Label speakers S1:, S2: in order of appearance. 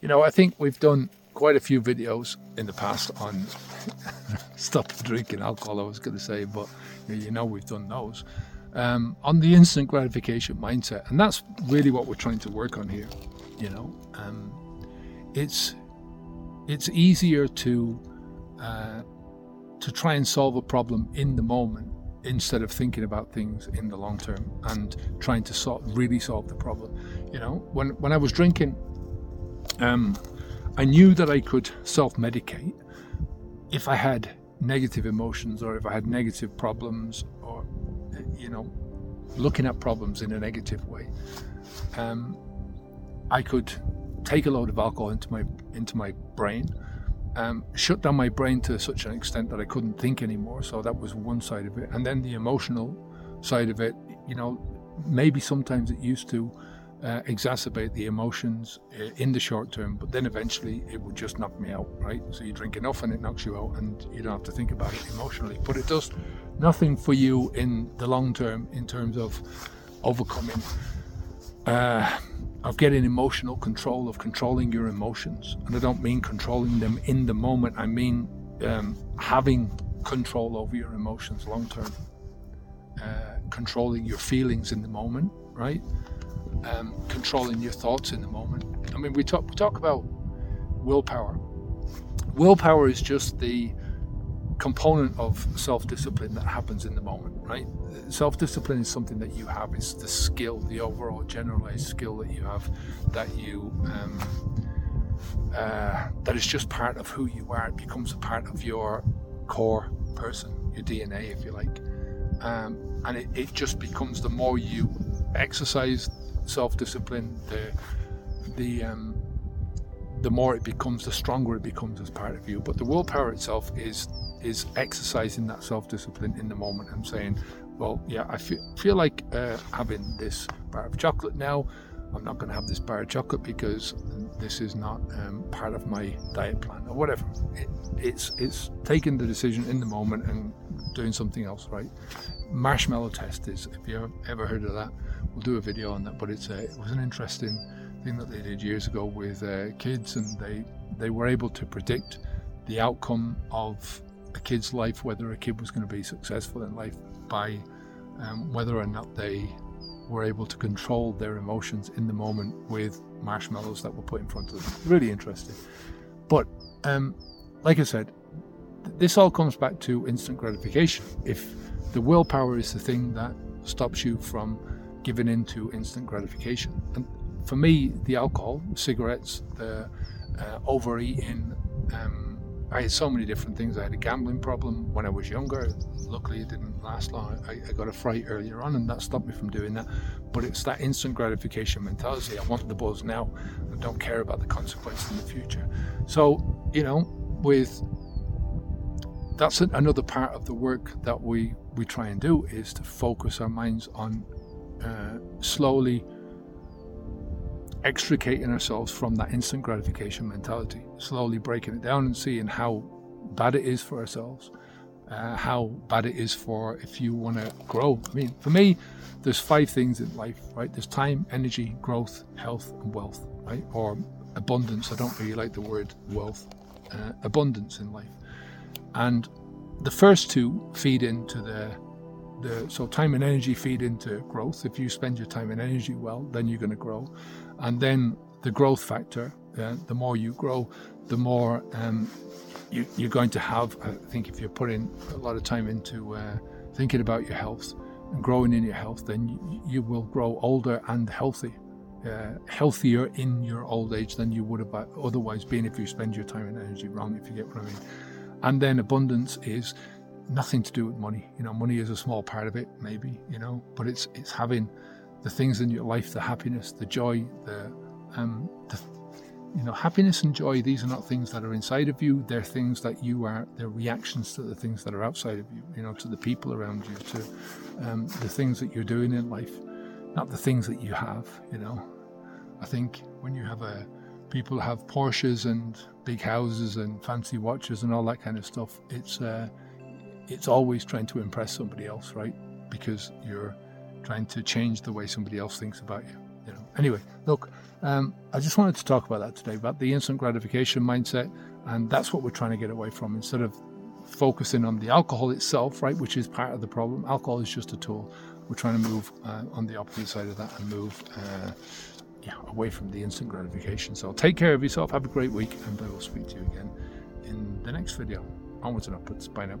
S1: you know, I think we've done quite a few videos in the past on stop drinking alcohol. I was going to say, but you know, we've done those um, on the instant gratification mindset, and that's really what we're trying to work on here. You know, um, it's it's easier to uh, to try and solve a problem in the moment instead of thinking about things in the long term and trying to sort really solve the problem. You know, when when I was drinking, um, I knew that I could self-medicate if I had negative emotions or if I had negative problems or you know looking at problems in a negative way. Um, I could take a load of alcohol into my into my brain um, shut down my brain to such an extent that I couldn't think anymore. So that was one side of it. And then the emotional side of it, you know, maybe sometimes it used to uh, exacerbate the emotions uh, in the short term, but then eventually it would just knock me out, right? So you drink enough and it knocks you out, and you don't have to think about it emotionally. But it does nothing for you in the long term in terms of overcoming. Uh, of getting emotional control, of controlling your emotions. And I don't mean controlling them in the moment, I mean um, having control over your emotions long term, uh, controlling your feelings in the moment, right? Um, controlling your thoughts in the moment. I mean, we talk, we talk about willpower. Willpower is just the component of self-discipline that happens in the moment right self-discipline is something that you have it's the skill the overall generalized skill that you have that you um, uh, that is just part of who you are it becomes a part of your core person your dna if you like um, and it, it just becomes the more you exercise self-discipline the the um, the more it becomes, the stronger it becomes as part of you. But the willpower itself is is exercising that self-discipline in the moment and saying, well, yeah, I feel, feel like uh, having this bar of chocolate now. I'm not going to have this bar of chocolate because this is not um, part of my diet plan or whatever. It, it's it's taking the decision in the moment and doing something else, right? Marshmallow test is, if you ever heard of that, we'll do a video on that. But it's a, it was an interesting thing that they did years ago with uh, kids, and they they were able to predict the outcome of a kid's life, whether a kid was going to be successful in life by um, whether or not they were able to control their emotions in the moment with marshmallows that were put in front of them. Really interesting. But um, like I said, this all comes back to instant gratification. If the willpower is the thing that stops you from giving in to instant gratification, and for me, the alcohol, cigarettes, the uh, overeating, um, I had so many different things. I had a gambling problem when I was younger. Luckily, it didn't last long. I, I, got a fright earlier on, and that stopped me from doing that. But it's that instant gratification mentality. I want the buzz now. I don't care about the consequences in the future. So, you know, with that's another part of the work that we we try and do is to focus our minds on uh, slowly extricating ourselves from that instant gratification mentality, slowly breaking it down and seeing how bad it is for ourselves, uh, how bad it is for if you want to grow. I mean, for me, there's five things in life, right? There's time, energy, growth, health, and wealth, right? Or abundance. I don't really like the word wealth. Uh, abundance in life, and the first two feed into the the so time and energy feed into growth. If you spend your time and energy well, then you're going to grow. And then the growth factor, uh, the more you grow, the more um, you, are going to have. I think if you're putting a lot of time into uh, thinking about your health and growing in your health, then you, you will grow older and healthy. Uh, healthier in your old age than you would have otherwise been if you spend your time and energy wrong, if you get what I mean. And then abundance is nothing to do with money. You know, money is a small part of it, maybe, you know, but it's it's having the things in your life, the happiness, the joy, the, um, the you know, happiness and joy, these are not things that are inside of you. They're things that you are, they're reactions to the things that are outside of you, you know, to the people around you, to um, the things that you're doing in life, not the things that you have, you know. I think when you have a, people have Porsches and big houses and fancy watches and all that kind of stuff, it's, uh, it's always trying to impress somebody else, right? Because you're, trying to change the way somebody else thinks about you. You know, anyway, look, um, I just wanted to talk about that today, about the instant gratification mindset. And that's what we're trying to get away from. Instead of focusing on the alcohol itself, right, which is part of the problem, alcohol is just a tool. We're trying to move uh, on the opposite side of that and move uh, yeah, away from the instant gratification. So take care of yourself. Have a great week. And I will speak to you again in the next video. Onwards and upwards. Bye now.